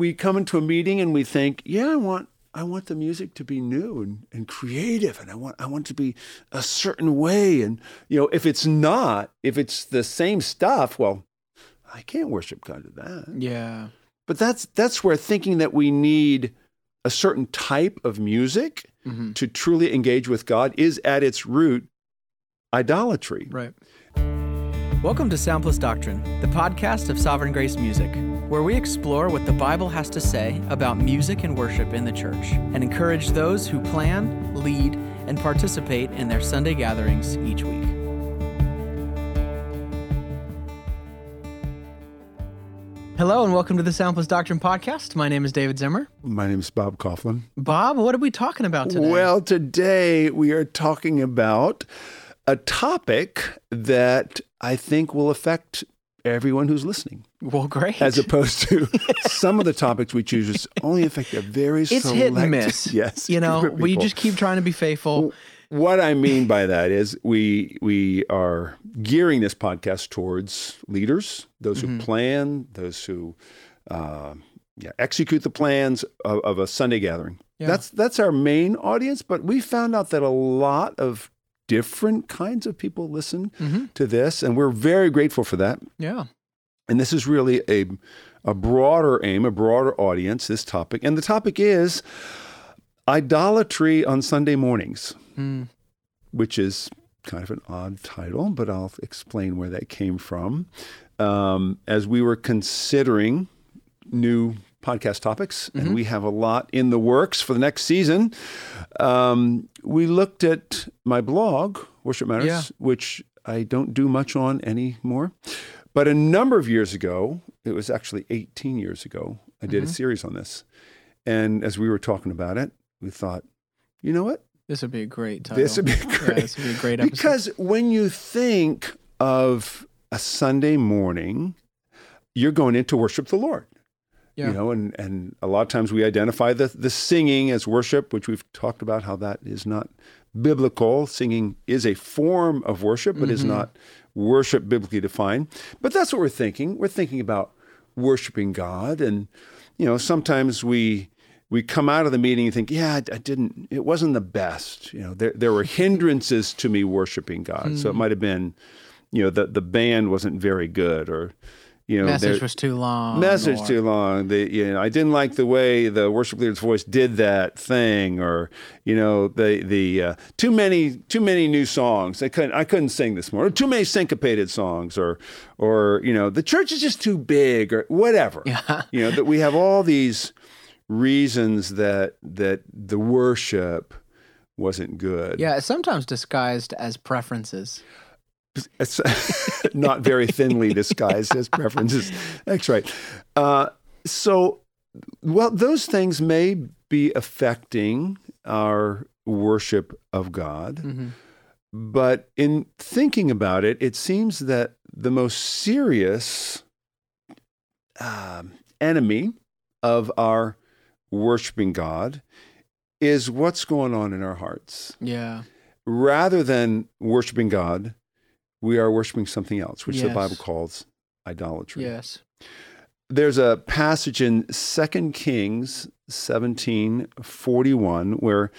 we come into a meeting and we think, yeah, I want I want the music to be new and, and creative and I want I want it to be a certain way. And you know, if it's not, if it's the same stuff, well, I can't worship God to that. Yeah. But that's that's where thinking that we need a certain type of music Mhm. to truly engage with God is at its root idolatry. Right. Welcome to Sound Plus Doctrine, the podcast of Sovereign Grace Music, where we explore what the Bible has to say about music and worship in the church and encourage those who plan, lead, and participate in their Sunday gatherings each week. Hello and welcome to the Sound Plus Doctrine podcast. My name is David Zimmer. My name is Bob Kauflin. Bob, what are we talking about today? Well, today we are talking about a topic that I think will affect everyone who's listening, well, great. as opposed to some of the topics we choose which only affect a very it's select. hit and miss. Yes, You know, we just keep trying to be faithful. What I mean by that is we we are gearing this podcast towards leaders, those Mm-hmm. who plan, those who uh, yeah, execute the plans of, of a Sunday gathering. Yeah. That's that's our main audience, but we found out that a lot of different kinds of people listen Mhm. to this, and we're very grateful for that. Yeah. And this is really a a broader aim, a broader audience. This topic, and the topic is idolatry on Sunday mornings Mm. which is kind of an odd title, but I'll explain where that came from. Um, as we were considering new podcast topics, and we have a lot in the works for the next season, um, we looked at my blog, Worship Matters, Yeah. which I don't do much on anymore. But a number of years ago, it was actually 18 years ago, I did a series on this. And as we were talking about it, we thought, you know what? This would be a great title. This would be Yeah, great. this would be a great episode. Because when you think of a Sunday morning, you're going in to worship the Lord. Yeah. You know, and, and a lot of times we identify the, the singing as worship, which we've talked about how that is not biblical. Singing is a form of worship, but Mm-hmm. is not worship biblically defined. But that's what we're thinking. We're thinking about worshiping God. And, you know, sometimes we we come out of the meeting and think, yeah, I, I didn't, it wasn't the best. You know, there, there were hindrances to me worshiping God. So it might have been, you know, the, the band wasn't very good or, you know, message was too long. message or- too long. The, you know, I didn't like the way the worship leader's voice did that thing, or you know, the the uh, too many too many new songs. I couldn't I couldn't sing this morning. Too many syncopated songs, or or you know, the church is just too big, or whatever. Yeah. You know that we have all these reasons that that the worship wasn't good. Yeah, it's sometimes disguised as preferences. It's not very thinly disguised as preferences. That's right. Uh, so, well, those things may be affecting our worship of God. Mhm. But in thinking about it, it seems that the most serious um, enemy of our worshiping God is what's going on in our hearts. Yeah. Rather than worshiping God, we are worshiping something else, which the Bible calls idolatry. Yes. There's a passage in 2 Kings 17 41 where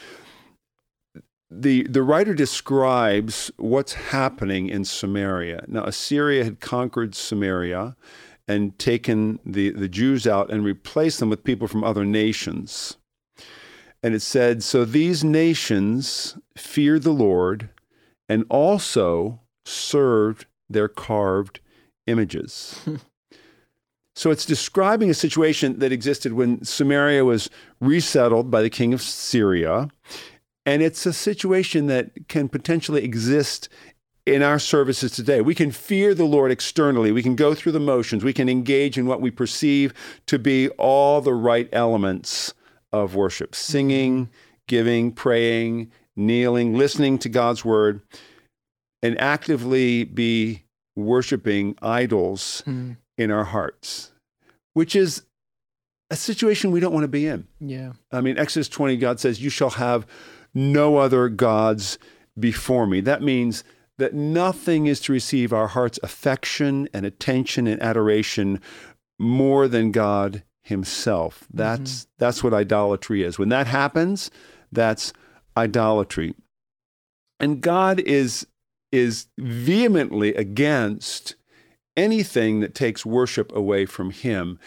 the, the writer describes what's happening in Samaria. Now, Assyria had conquered Samaria and taken the, the Jews out and replaced them with people from other nations. And it said, So these nations feared the Lord and also served their carved images. So it's describing a situation that existed when Samaria was resettled by the king of Syria. And it's a situation that can potentially exist in our services today. We can fear the Lord externally. We can go through the motions. We can engage in what we perceive to be all the right elements of worship singing, mm-hmm. giving, praying, kneeling, listening to God's word, and actively be worshiping idols Mm. in our hearts, which is a situation we don't want to be in. Yeah. I mean, Exodus 20, God says, You shall have no other gods before me. That means that nothing is to receive our heart's affection and attention and adoration more than God himself. That's that's what idolatry is. When that happens, that's idolatry. And God is is vehemently against anything that takes worship away from him.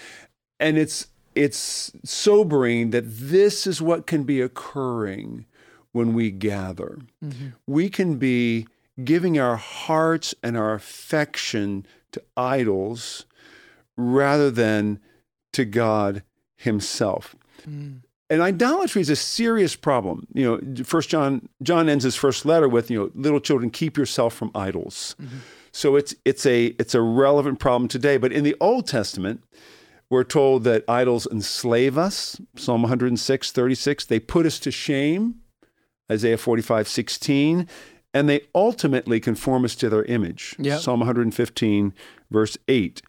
And it's it's sobering that this is what can be occurring when we gather. Mm-hmm. We can be giving our hearts and our affection to idols rather than to God himself. Mm. And idolatry is a serious problem. You know, First John John ends his first letter with, you know, little children, keep yourself from idols. Mm-hmm. So it's it's a it's a relevant problem today. But in the Old Testament, we're told that idols enslave us. Psalm 106, 36. They put us to shame. Isaiah 45, 16. And they ultimately conform us to their image. Yep. Psalm 115, verse 8.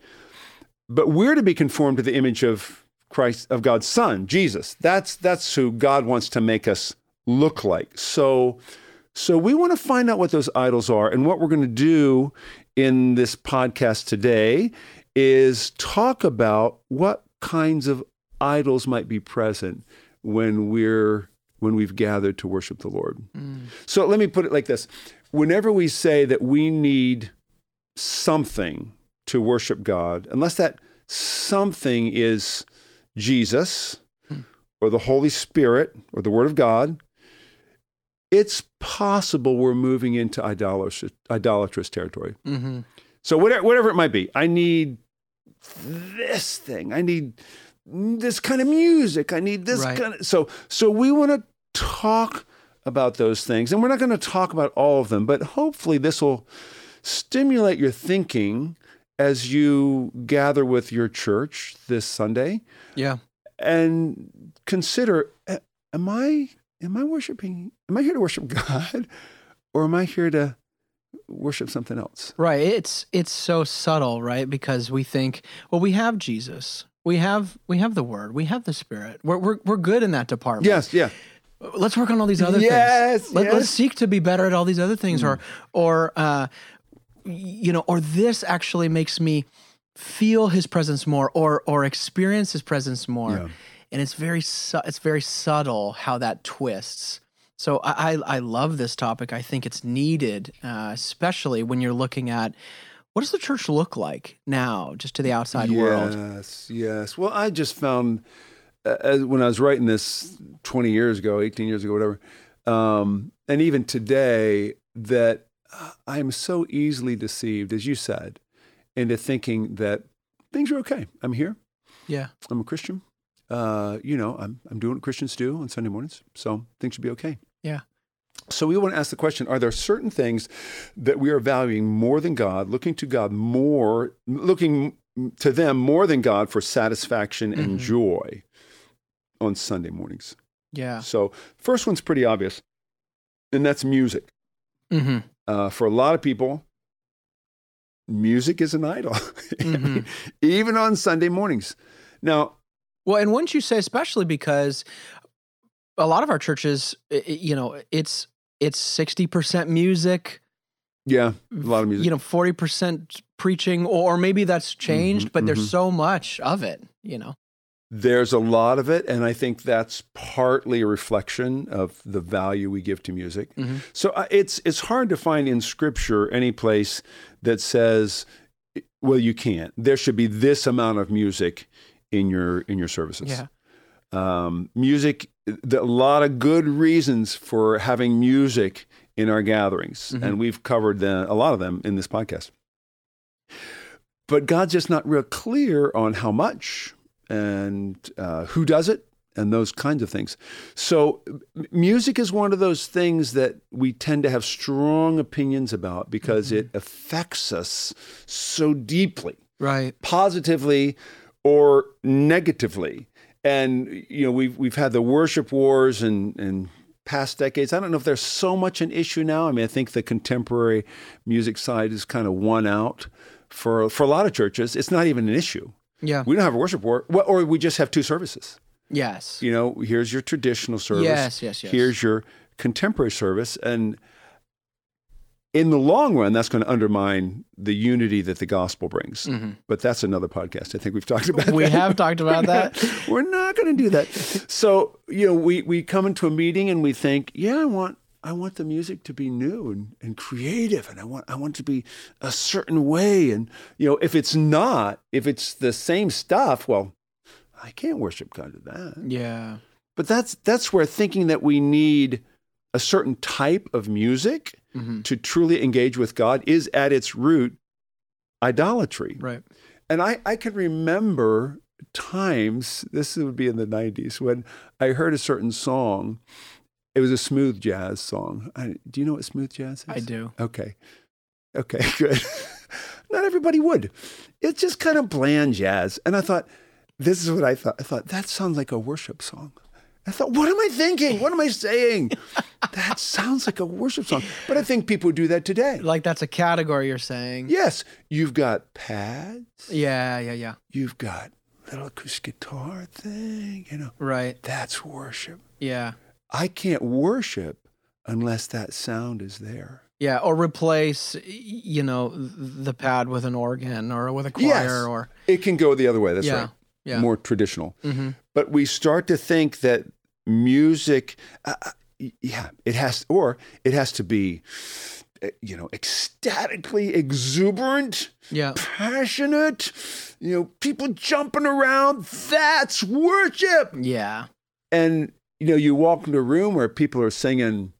But we're to be conformed to the image of Christ, of God's Son, Jesus. That's that's who God wants to make us look like. So so we want to find out what those idols are. And what we're going to do in this podcast today is talk about what kinds of idols might be present when we're when we've gathered to worship the Lord. Mm. So let me put it like this. Whenever we say that we need something to worship God, unless that something is Jesus or the Holy Spirit or the Word of God, it's possible we're moving into idolatrous, idolatrous territory. Mm-hmm. So whatever, whatever it might be, I need this thing. I need this kind of music. I need this Right. kind of. So so we want to talk about those things, and we're not going to talk about all of them, but hopefully this will stimulate your thinking as you gather with your church this Sunday Yeah. and consider: Am I am I worshiping? Am I here to worship God, or am I here to worship something else? Right. It's it's so subtle, right? Because we think, well, we have Jesus. We have we have the word. We have the spirit. We're we're, we're good in that department. Yes, yeah. Let's work on all these other Yes, things. Let, yes. Let's seek to be better at all these other things or or uh you know, or this actually makes me feel his presence more or or experience his presence more. Yeah. And it's very su- it's very subtle how that twists. So I, I I love this topic. I think it's needed, uh, especially when you're looking at what does the church look like now, just to the outside world. Yes, yes. Well, I just found uh, as, when I was writing this 20 years ago, 18 years ago, whatever, um, and even today, that uh, I'm so easily deceived, as you said, into thinking that things are okay. I'm here. Yeah. I'm a Christian. Uh, you know, I'm I'm doing what Christians do on Sunday mornings, so things should be okay. Yeah. So we want to ask the question: Are there certain things that we are valuing more than God, looking to God more, looking to them more than God for satisfaction and Mhm. joy on Sunday mornings? Yeah. So first one's pretty obvious, and that's music. hmm Uh, for a lot of people, music is an idol, Mhm. even on Sunday mornings. Now, Well, and wouldn't you say, especially because a lot of our churches, you know, it's it's sixty percent music, yeah, a lot of music. you know, forty percent preaching, or maybe that's changed, Mhm, but mhm. there's so much of it, you know. There's a lot of it, and I think that's partly a reflection of the value we give to music. Mhm. So uh, it's it's hard to find in Scripture any place that says, "Well, you can't." There should be this amount of music in your in your services. Yeah. Um, music. The, a lot of good reasons for having music in our gatherings, Mhm. and we've covered the, a lot of them in this podcast. But God's just not real clear on how much and uh, who does it and those kinds of things. So, m- music is one of those things that we tend to have strong opinions about because it affects us so deeply, Right. positively or negatively. And you know, we've we've had the worship wars and and past decades. I don't know if there's so much an issue now. I mean, I think the contemporary music side is kind of won out for for a lot of churches. It's not even an issue. Yeah. We don't have a worship war, well, or we just have two services. yes. You know, here's your traditional service. Yes. Yes. Yes. Here's your contemporary service, and in the long run, that's going to undermine the unity that the gospel brings. But that's another podcast. I think we've talked about Mm-hmm. We that. have talked about that. We're not going to do that. So, you know, we, we come into a meeting and we think, yeah, I want I want the music to be new and, and creative and I want I want it to be a certain way. And you know, if it's not, if it's the same stuff, well, I can't worship God to that. Yeah. But that's that's where thinking that we need a certain type of music hmm to truly engage with God is at its root idolatry. Right. And I, I can remember times, this would be in the 90s, when I heard a certain song. It was a smooth jazz song. I, do you know what smooth jazz is? I do. Okay. Okay, good. Not everybody would. It's just kind of bland jazz. And I thought, this is what I thought. I thought, that sounds like a worship song. I thought, what am I thinking? What am I saying? that sounds like a worship song. But I think people do that today. Like that's a category you're saying. Yes, you've got pads. Yeah. Yeah. Yeah. You've got little acoustic guitar thing. You know, Right. that's worship. Yeah. I can't worship unless that sound is there. Yeah. Or replace, you know, the pad with an organ or with a choir Yes. or It can go the other way. That's yeah. right. Yeah. More traditional. hmm But we start to think that music, uh, uh, yeah, it has, or it has to be, uh, you know, ecstatically exuberant. Yeah. passionate, you know, people jumping around. That's worship. Yeah. And, you know, you walk into a room where people are singing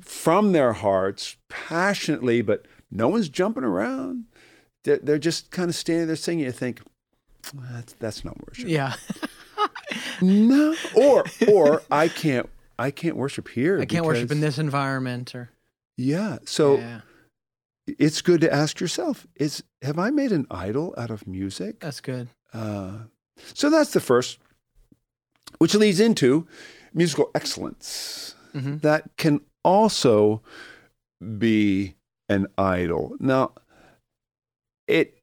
from their hearts passionately, but no one's jumping around. They're, they're just kind of standing there singing. You think, that's, that's not worship. Yeah. No. Or, or I can't, I can't worship here. I can't worship in this environment or Yeah. So yeah. it's good to ask yourself, is, have I made an idol out of music? That's good. Uh, so that's the first, which leads into musical excellence. hmm That can also be an idol. Now, it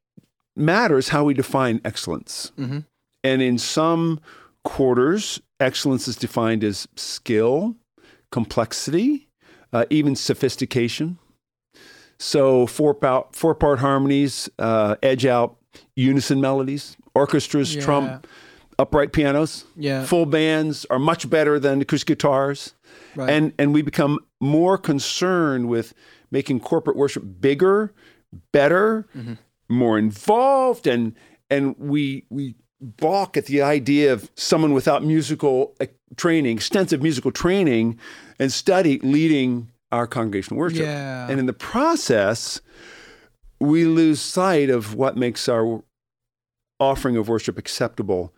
matters how we define excellence. hmm And in some quarters, excellence is defined as skill, complexity, uh, even sophistication. So four part, four part harmonies uh, edge out unison melodies, orchestras, Yeah. trump, upright pianos, Yeah. full bands are much better than acoustic guitars. Right. And, and we become more concerned with making corporate worship bigger, better, Mhm. more involved, and and we we balk at the idea of someone without musical uh, training, extensive musical training and study leading our congregational worship. Yeah. And in the process, we lose sight of what makes our offering of worship acceptable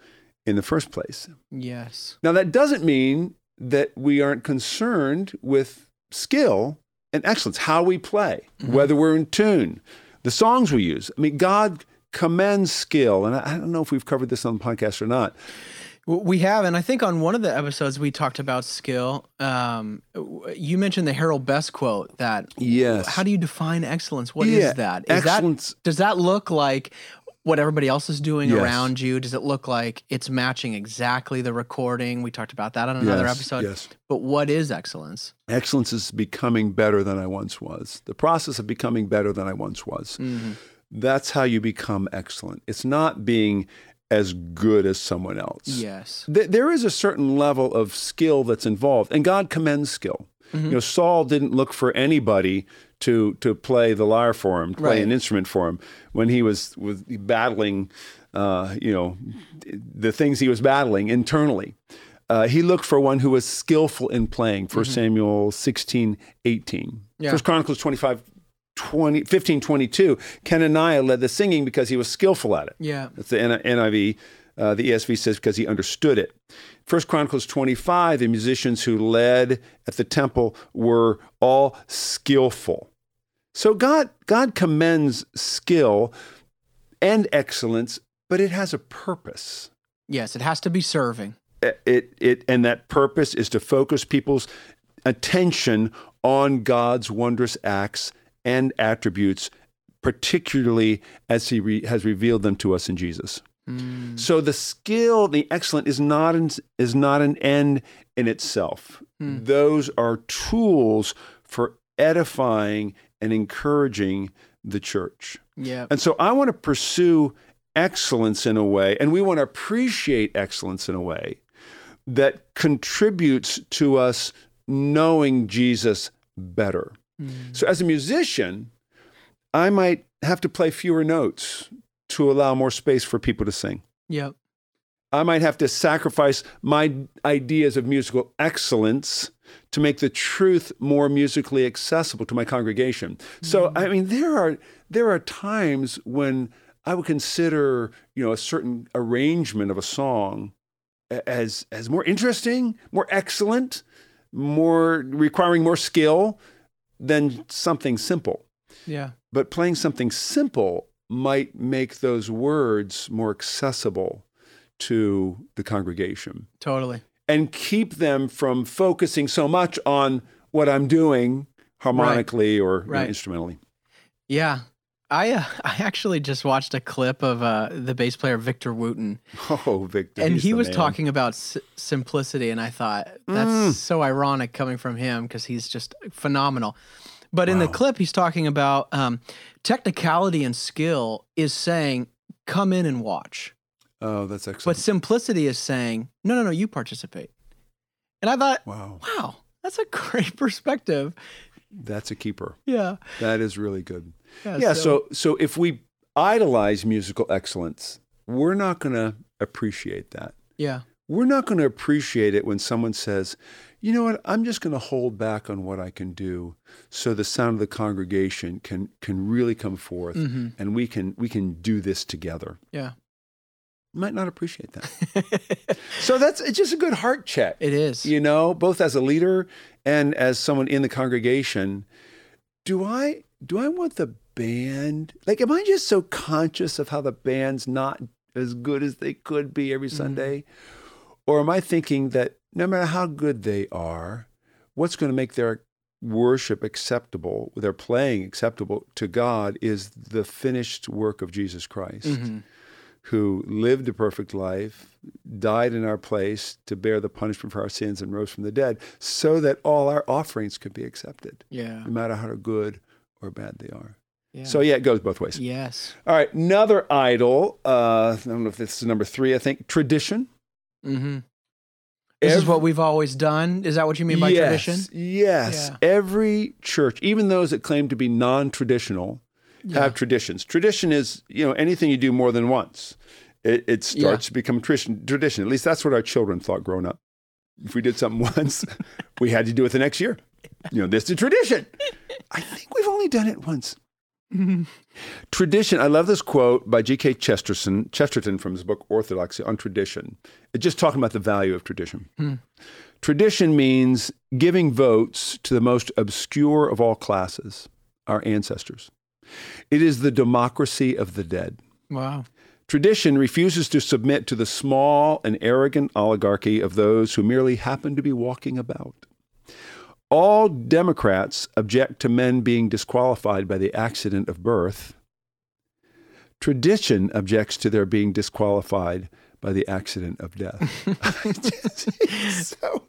in the first place. yes. Now, that doesn't mean that we aren't concerned with skill and excellence, how we play, Mhm. whether we're in tune, the songs we use. I mean, God commends skill. And I I don't know if we've covered this on the podcast or not. We have, and I think on one of the episodes we talked about skill. Um, you mentioned the Harold Best quote that. Yes. How do you define excellence? What is Yeah, that? Is that excellence. does that look like what everybody else is doing Yes. around you? Does it look like it's matching exactly the recording? We talked about that on another Yes, episode. Yes. But what is excellence? Excellence is becoming better than I once was. The process of becoming better than I once was. Mhm. That's how you become excellent. It's not being as good as someone else. Yes. Th- there is a certain level of skill that's involved, and God commends skill. Mhm. You know, Saul didn't look for anybody to to play the lyre for him, to play Right. an instrument for him when he was was battling, uh, you know, the things he was battling internally. Uh, he looked for one who was skillful in playing. 1st Samuel 16, 18. Mm-hmm. Yeah. First Chronicles 25, 20, 15, 22. Kenaniah led the singing because he was skillful at it. Yeah. That's the N- NIV. Uh, the ESV says because he understood it. First Chronicles 25, the musicians who led at the temple were all skillful. So God, God commends skill and excellence, but it has a purpose. Yes. It has to be serving. It, it, and that purpose is to focus people's attention on God's wondrous acts and attributes, particularly as He re- has revealed them to us in Jesus. Mm. So the skill, the excellent, is not an, is not an end in itself. Hmm. Those are tools for edifying and encouraging the church. Yeah. And so I want to pursue excellence in a way, and we want to appreciate excellence in a way that contributes to us knowing Jesus better. Mm. So as a musician, I might have to play fewer notes to allow more space for people to sing. Yep. I might have to sacrifice my ideas of musical excellence to make the truth more musically accessible to my congregation. So mm-hmm. I mean there are there are times when I would consider, you know, a certain arrangement of a song as as more interesting, more excellent, more requiring more skill than something simple. Yeah. But playing something simple might make those words more accessible to the congregation Totally. and keep them from focusing so much on what I'm doing harmonically or you know, Right. instrumentally. Yeah. I uh, I actually just watched a clip of uh, the bass player Victor Wooten, Oh, Victor. and he was man. talking about s- simplicity, and I thought that's Mm. so ironic coming from him because he's just phenomenal. But in the clip, he's talking about um, technicality and skill is saying, "Come in and watch," Oh, that's excellent. but simplicity is saying, "No, no, no, you participate." And I thought, wow. wow, that's a great perspective. That's a keeper. Yeah. That is really good. Yeah. Yeah, so so if we idolize musical excellence, we're not going to appreciate that. yeah. We're not going to appreciate it when someone says, "You know what? I'm just going to hold back on what I can do so the sound of the congregation can can really come forth hmm and we can we can do this together." Yeah. Might not appreciate that. So that's it's just a good heart check. it is. you know, both as a leader and as someone in the congregation, do I do I want the band? Like, am I just so conscious of how the band's not as good as they could be every Sunday, or am I thinking that no matter how good they are, what's going to make their worship acceptable, their playing acceptable to God, is the finished work of Jesus Christ Mhm. who lived a perfect life, died in our place to bear the punishment for our sins, and rose from the dead, so that all our offerings could be accepted, Yeah. no matter how good or bad they are. yeah. So, yeah, it goes both ways. yes. All right, another idol. Uh, I don't know if this is number three, I think tradition. Hmm This is what we've always done. Is that what you mean by yes, tradition? Yes. Yeah. Every church, even those that claim to be non traditional, Yeah. have traditions. Tradition is, you know, anything you do more than once. It, it starts to become tradition, tradition. At least that's what our children thought growing up. If we did something once, we had to do it the next year. You know, this is tradition. I think we've only done it once. Tradition. I love this quote by G.K. Chesterton, Chesterton from his book Orthodoxy on tradition. It's just talking about the value of tradition. Hmm. Tradition means giving votes to the most obscure of all classes, our ancestors. It is the democracy of the dead. Wow. Tradition refuses to submit to the small and arrogant oligarchy of those who merely happen to be walking about. All Democrats object to men being disqualified by the accident of birth. Tradition objects to their being disqualified by the accident of death. he's so,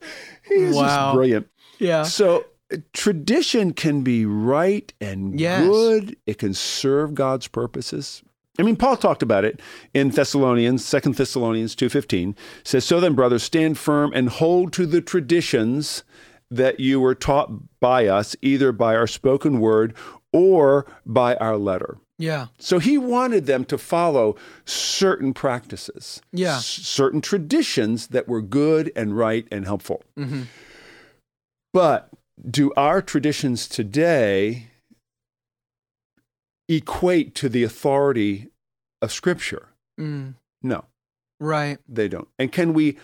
he's Wow. just brilliant. Yeah. So tradition can be right and Yes. good. It can serve God's purposes. I mean, Paul talked about it in Thessalonians, 2 Thessalonians 2.15. says, So then, brothers, stand firm and hold to the traditions that you were taught by us, either by our spoken word or by our letter. Yeah. So he wanted them to follow certain practices, Yeah. s- certain traditions that were good and right and helpful. hmm But do our traditions today equate to the authority of Scripture? Mm. No, Right. they don't. And can we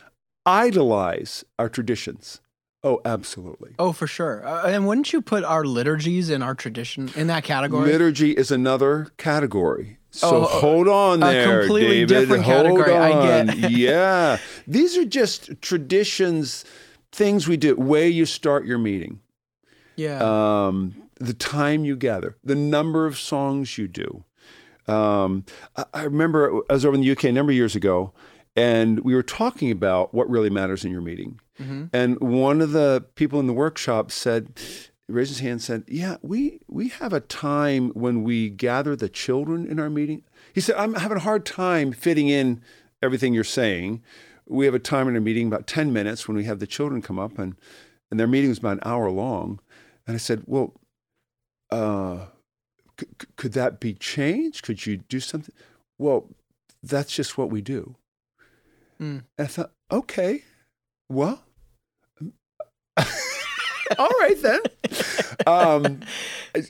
idolize our traditions? Oh, absolutely. Oh, for sure. Uh, and wouldn't you put our liturgies in our tradition in that category? Liturgy is another category. So Oh, hold on a there, completely David. different hold category, I get. yeah. These are just traditions, things we do, way you start your meeting. yeah. um, the time you gather, the number of songs you do. Um, I, I remember I was over in the UK a number of years ago, and we were talking about what really matters in your meeting. Mhm. And one of the people in the workshop said, raised his hand and said, Yeah, we, we have a time when we gather the children in our meeting. He said, I'm having a hard time fitting in everything you're saying. We have a time in our meeting, about 10 minutes, when we have the children come up, and, and their meeting is about an hour long. And I said, Well, uh, c- could that be changed? Could you do something? Well, that's just what we do. Mm. And I thought, okay, well, all right then. Um,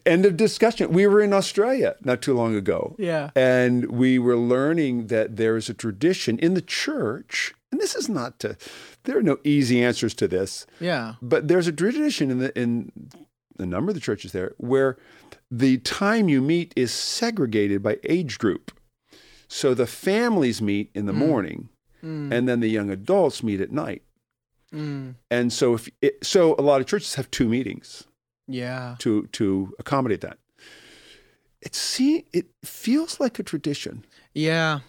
end of discussion. We were in Australia not too long ago. Yeah. And we were learning that there is a tradition in the church, and this is not to, there are no easy answers to this, Yeah. but there's a tradition in the in a number of the churches there where the time you meet is segregated by age group. So the families meet in the morning, Mm. and then the young adults meet at night. Mm. And so if it, so, a lot of churches have two meetings Yeah. to to accommodate that. It see it feels like a tradition. Yeah.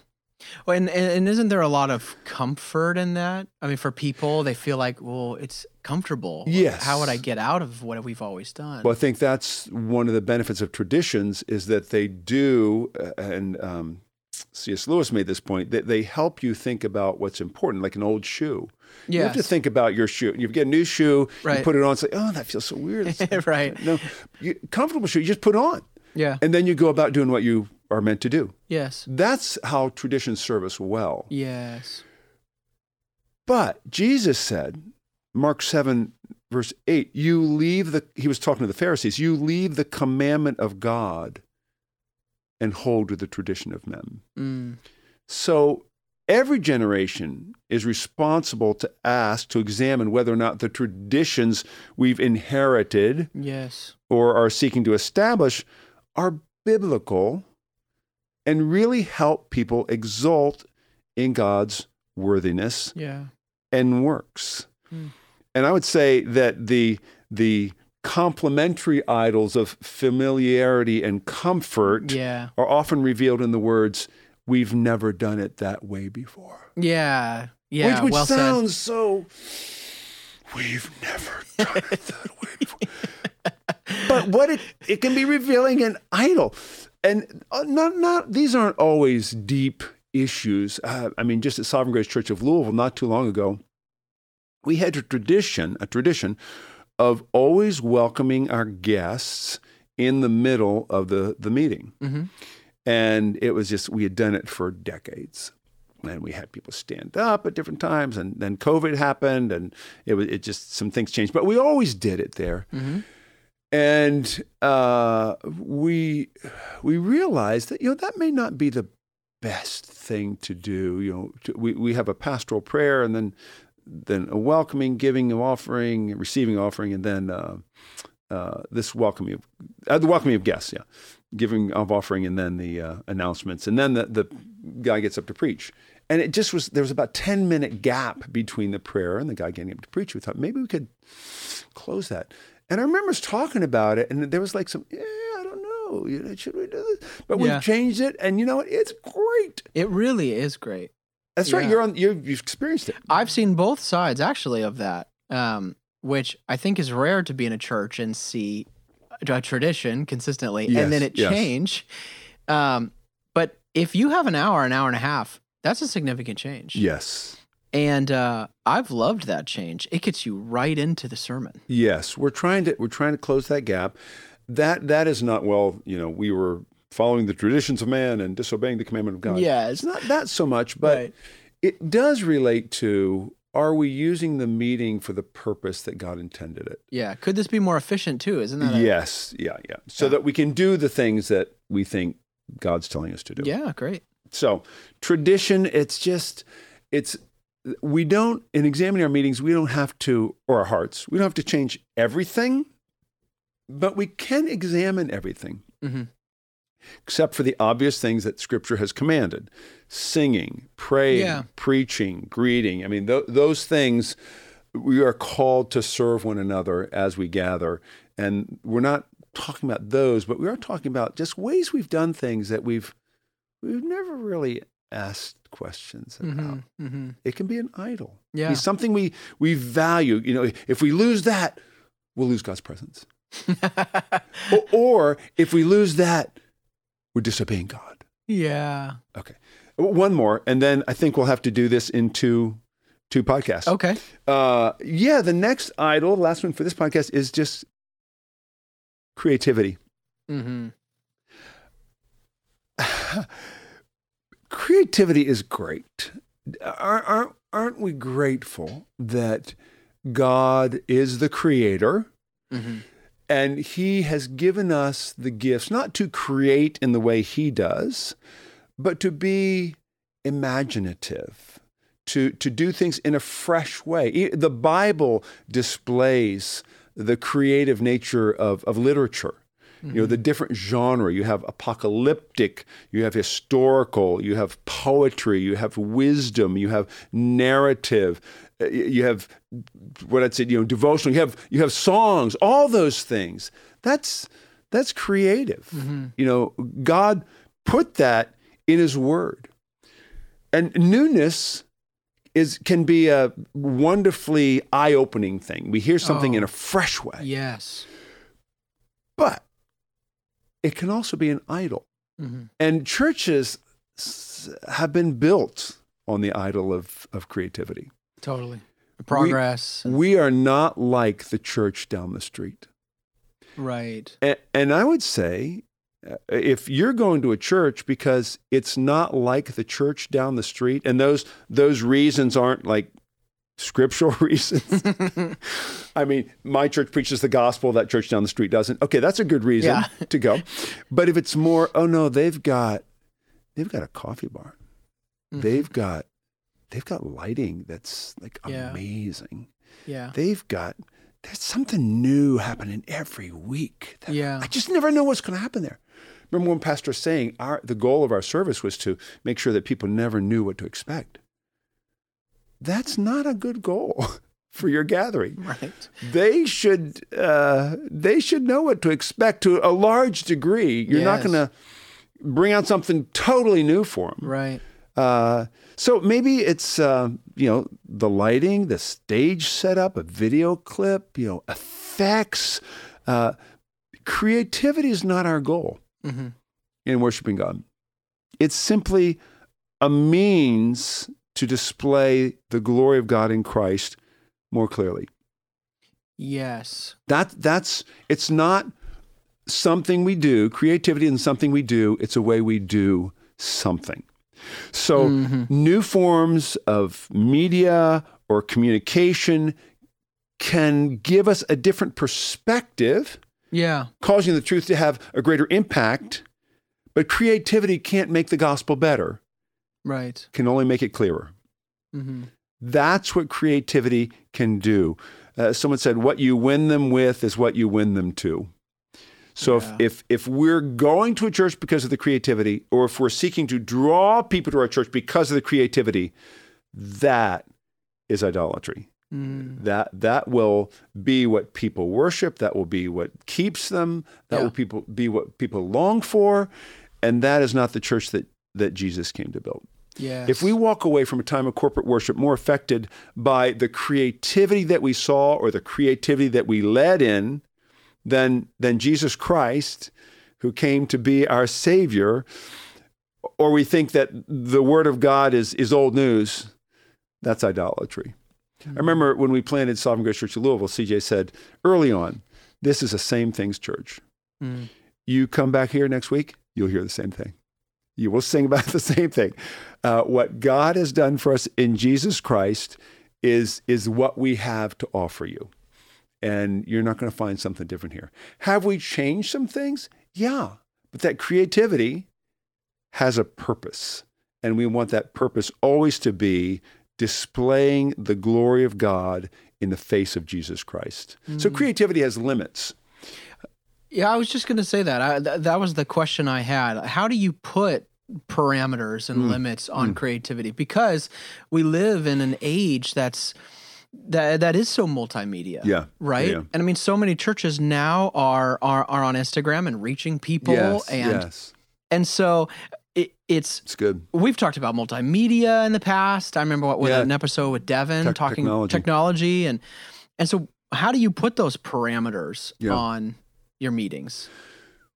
Well, and, and isn't there a lot of comfort in that? I mean, for people, they feel like, well, it's comfortable. Yes. How would I get out of what we've always done? Well, I think that's one of the benefits of traditions is that they do, uh, and um, C.S. Lewis made this point that they help you think about what's important, like an old shoe. You have to think about your shoe. You get a new shoe, you put it on, it's like, oh, that feels so weird. Right. No, you, comfortable shoe, you just put on, Yeah. and then you go about doing what you are meant to do. Yes. That's how traditions serve us well. Yes. But Jesus said, Mark 7, verse 8, you leave the, he was talking to the Pharisees, you leave the commandment of God and hold to the tradition of men. Mm. So every generation is responsible to ask, to examine whether or not the traditions we've inherited Yes. or are seeking to establish are biblical and really help people exult in God's worthiness Yeah. and works. Hmm. And I would say that the the complementary idols of familiarity and comfort Yeah. are often revealed in the words, "We've never done it that way before," Yeah. Yeah. which, which well said. sounds so. We've never done it that way before. but what it it can be revealing an idol, and uh, not not these aren't always deep issues. Uh, I mean, just at Sovereign Grace Church of Louisville, not too long ago, we had a tradition, a tradition of always welcoming our guests in the middle of the, the meeting. Mhm. And it was just, we had done it for decades. And we had people stand up at different times, and then COVID happened, and it was it just some things changed. But we always did it there, Mhm. and uh, we we realized that you know that may not be the best thing to do. You know, to, we we have a pastoral prayer, and then then a welcoming, giving of offering, receiving offering, and then uh, uh, this welcoming of uh, the welcoming of guests, yeah, giving of offering, and then the uh, announcements, and then the the guy gets up to preach. And it just was there was about ten minute gap between the prayer and the guy getting up to preach. We thought maybe we could close that. And I remember us talking about it, and there was like some, yeah, I don't know, should we do this? But Yeah. we've changed it, and you know what? It's great. It really is great. That's right. Yeah. You're on. You're, you've experienced it. I've seen both sides actually of that, um, which I think is rare to be in a church and see a tradition consistently and then it yes. change. Um, but if you have an hour, an hour and a half, that's a significant change. Yes. And uh, I've loved that change. It gets you right into the sermon. Yes. We're trying to. We're trying to close that gap. That that is not well. You know, we were following the traditions of man and disobeying the commandment of God. Yes. It's not that so much, but Right. it does relate to. Are we using the meeting for the purpose that God intended it? Yeah. Could this be more efficient too? Isn't that? a- yes. Yeah. Yeah. So Yeah. that we can do the things that we think God's telling us to do. Yeah. Great. So tradition, it's just, it's, we don't, in examining our meetings, we don't have to, or our hearts, we don't have to change everything, but we can examine everything, hmm except for the obvious things that Scripture has commanded singing, praying, Yeah. preaching, greeting. I mean, th- those things, we are called to serve one another as we gather. And we're not talking about those, but we are talking about just ways we've done things that we've we've never really asked questions about. hmm hmm It can be an idol. Yeah. be something we we value. You know, if we lose that, we'll lose God's presence. or, or if we lose that, we're disobeying God. Yeah. Okay. One more, and then I think we'll have to do this in two two podcasts. Okay. Uh, yeah, the next idol, the last one for this podcast, is just creativity. Mm-hmm. creativity is great. Aren't, aren't, aren't we grateful that God is the creator Mm-hmm. And he has given us the gifts not to create in the way he does, but to be imaginative, to, to do things in a fresh way. The Bible displays the creative nature of, of literature. You know, the different genre. You have apocalyptic, you have historical, you have poetry, you have wisdom, you have narrative, uh, you have what I'd say, you know, devotional, you have you have songs, all those things. That's that's creative. You know, God put that in his word. And newness is can be a wonderfully eye-opening thing. We hear something Oh. in a fresh way. Yes. But it can also be an idol. Mm-hmm. And churches have been built on the idol of, of creativity. Totally. Progress. We are not like the church down the street. right. And, and I would say, uh, if you're going to a church because it's not like the church down the street, and those those reasons aren't like scriptural reasons. I mean, my church preaches the gospel, that church down the street doesn't. Okay, that's a good reason Yeah. to go. But if it's more, oh no, they've got they've got a coffee bar. Mhm. They've got they've got lighting that's like Yeah. amazing. Yeah. They've got there's something new happening every week. that- Yeah. I just never know what's going to happen there. Remember one pastor saying our the goal of our service was to make sure that people never knew what to expect. That's not a good goal for your gathering. Right. They should uh, they should know what to expect to a large degree. You're not going to bring out something totally new for them. Right. Uh, so maybe it's uh, you know the lighting, the stage setup, a video clip, you know effects. Uh, creativity is not our goal Mm-hmm. in worshiping God. It's simply a means to display the glory of God in Christ more clearly. Yes. That that's it's not something we do. Creativity isn't something we do. It's a way we do something. So Mhm. new forms of media or communication can give us a different perspective, Yeah. causing the truth to have a greater impact. But creativity can't make the gospel better, Right. can only make it clearer. Mm-hmm. That's what creativity can do. Uh, someone said, "What you win them with is what you win them to." So Yeah. if, if if we're going to a church because of the creativity, or if we're seeking to draw people to our church because of the creativity, that is idolatry. Mm. That that will be what people worship. That will be what keeps them. That Yeah. will people be what people long for, and that is not the church that that Jesus came to build. Yes. If we walk away from a time of corporate worship more affected by the creativity that we saw or the creativity that we led in than, than Jesus Christ, who came to be our Savior, or we think that the Word of God is, is old news, that's idolatry. I remember when we planted Sovereign Grace Church of Louisville, CJ said early on, this is a same things church. Mm. You come back here next week, you'll hear the same thing. You will sing about the same thing. Uh, what God has done for us in Jesus Christ is, is what we have to offer you. And you're not going to find something different here. Have we changed some things? Yeah. But that creativity has a purpose. And we want that purpose always to be displaying the glory of God in the face of Jesus Christ. So creativity has limits. Yeah, I was just going to say that. I, th- that was the question I had. How do you put parameters and Mm. limits on creativity? Because we live in an age that's that that is so multimedia. Yeah. Right. Yeah. And I mean, so many churches now are are are on Instagram and reaching people, yes. and yes. and so it, it's It's good. We've talked about multimedia in the past. I remember what, with Yeah. an episode with Devin Tech- talking technology. technology and and so how do you put those parameters Yeah. on your meetings?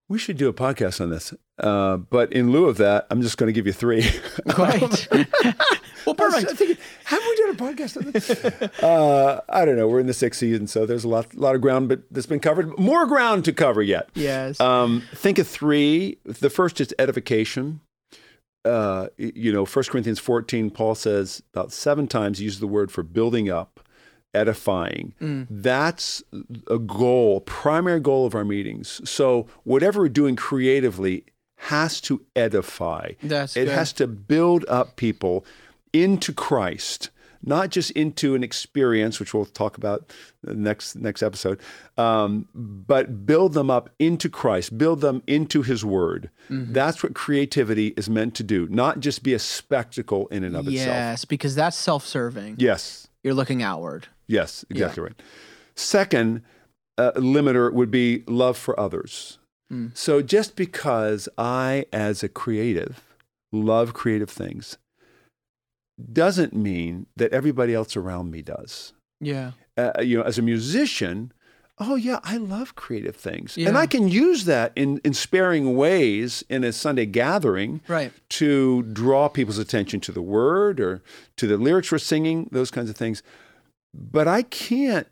We should do a podcast on this. Uh, but in lieu of that, I'm just going to give you three. Great. well, perfect. Thinking, have we done a podcast on this? uh, I don't know. We're in the sixth season, so there's a lot, lot of ground but that's been covered. More ground to cover yet. Yes. Um, think of three. The first is edification. Uh, you know, 1 Corinthians 14, Paul says about seven times he uses the word for building up, edifying. Mm. That's a goal, primary goal of our meetings. So whatever we're doing creatively has to edify. That's it good. has to build up people into Christ, not just into an experience, which we'll talk about next next episode, um, but build them up into Christ, build them into His Word. Mm-hmm. That's what creativity is meant to do, not just be a spectacle in and of itself. yes, because that's self-serving. Yes, You're looking outward. yes, exactly right. Second uh, limiter would be love for others. Mm. So just because I, as a creative, love creative things, doesn't mean that everybody else around me does. Yeah. Uh, you know, as a musician, oh yeah, I love creative things, and I can use that in in sparing ways in a Sunday gathering Right. to draw people's attention to the word or to the lyrics we're singing, those kinds of things. But I can't,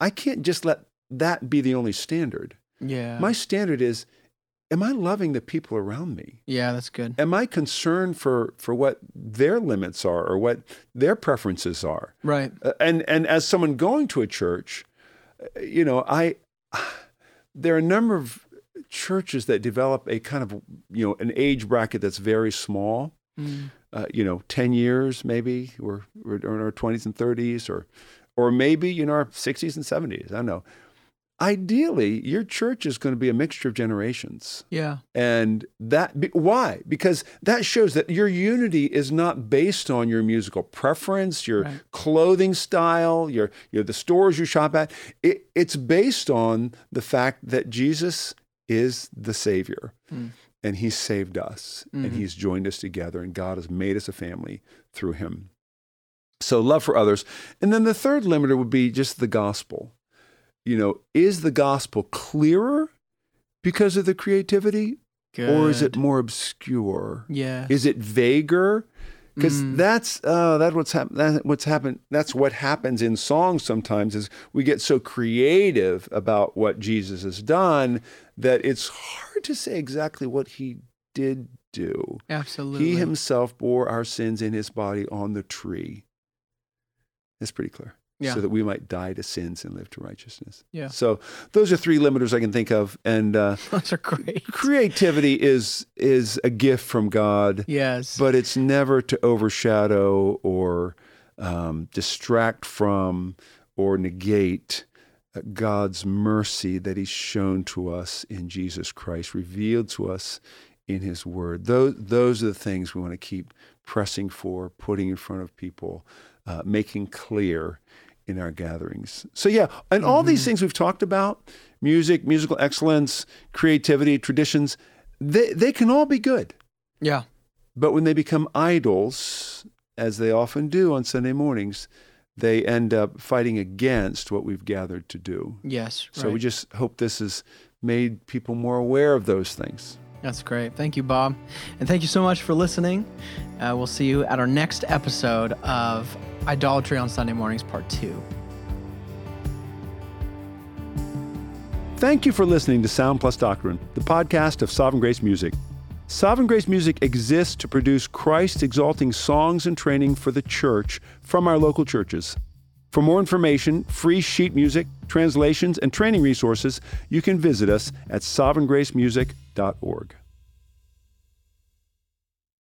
I can't just let that be the only standard. Yeah. My standard is, am I loving the people around me? yeah, that's good. Am I concerned for for what their limits are or what their preferences are? Right. Uh, and and as someone going to a church, you know, I there are a number of churches that develop a kind of you know an age bracket that's very small. Mm. Uh, you know, ten years maybe, or we're in our twenties and thirties, or or maybe in our sixties and seventies. I don't know. Ideally, your church is going to be a mixture of generations. Yeah. And that be- why? Because that shows that your unity is not based on your musical preference, your Right. clothing style, your your the stores you shop at. It, it's based on the fact that Jesus is the Savior, Mm. and He saved us, Mhm. and He's joined us together, and God has made us a family through Him. So love for others, and then the third limiter would be just the gospel. You know, is the gospel clearer because of the creativity, Good. or is it more obscure? Yeah. Is it vaguer? Because Mm. that's uh, that's what's hap- that, what's happened. That's what happens in songs sometimes. Is we get so creative about what Jesus has done that it's hard to say exactly what he did do. Absolutely. He himself bore our sins in his body on the tree. That's pretty clear. Yeah. So that we might die to sins and live to righteousness. Yeah. So those are three limiters I can think of, and uh, Those are great. creativity is is a gift from God, Yes. but it's never to overshadow or um, distract from or negate uh, God's mercy that He's shown to us in Jesus Christ, revealed to us in His Word. Those those are the things we want to keep pressing for, putting in front of people, uh, making clear in our gatherings. So yeah, and all these things we've talked about, music, musical excellence, creativity, traditions, they they can all be good. yeah. But when they become idols, as they often do on Sunday mornings, they end up fighting against what we've gathered to do. Yes. So right. we just hope this has made people more aware of those things. That's great. Thank you, Bob. And thank you so much for listening. Uh, we'll see you at our next episode of Idolatry on Sunday Mornings, Part 2. Thank you for listening to Sound Plus Doctrine, the podcast of Sovereign Grace Music. Sovereign Grace Music exists to produce Christ exalting songs and training for the church from our local churches. For more information, free sheet music, translations, and training resources, you can visit us at sovereigngracemusic.org.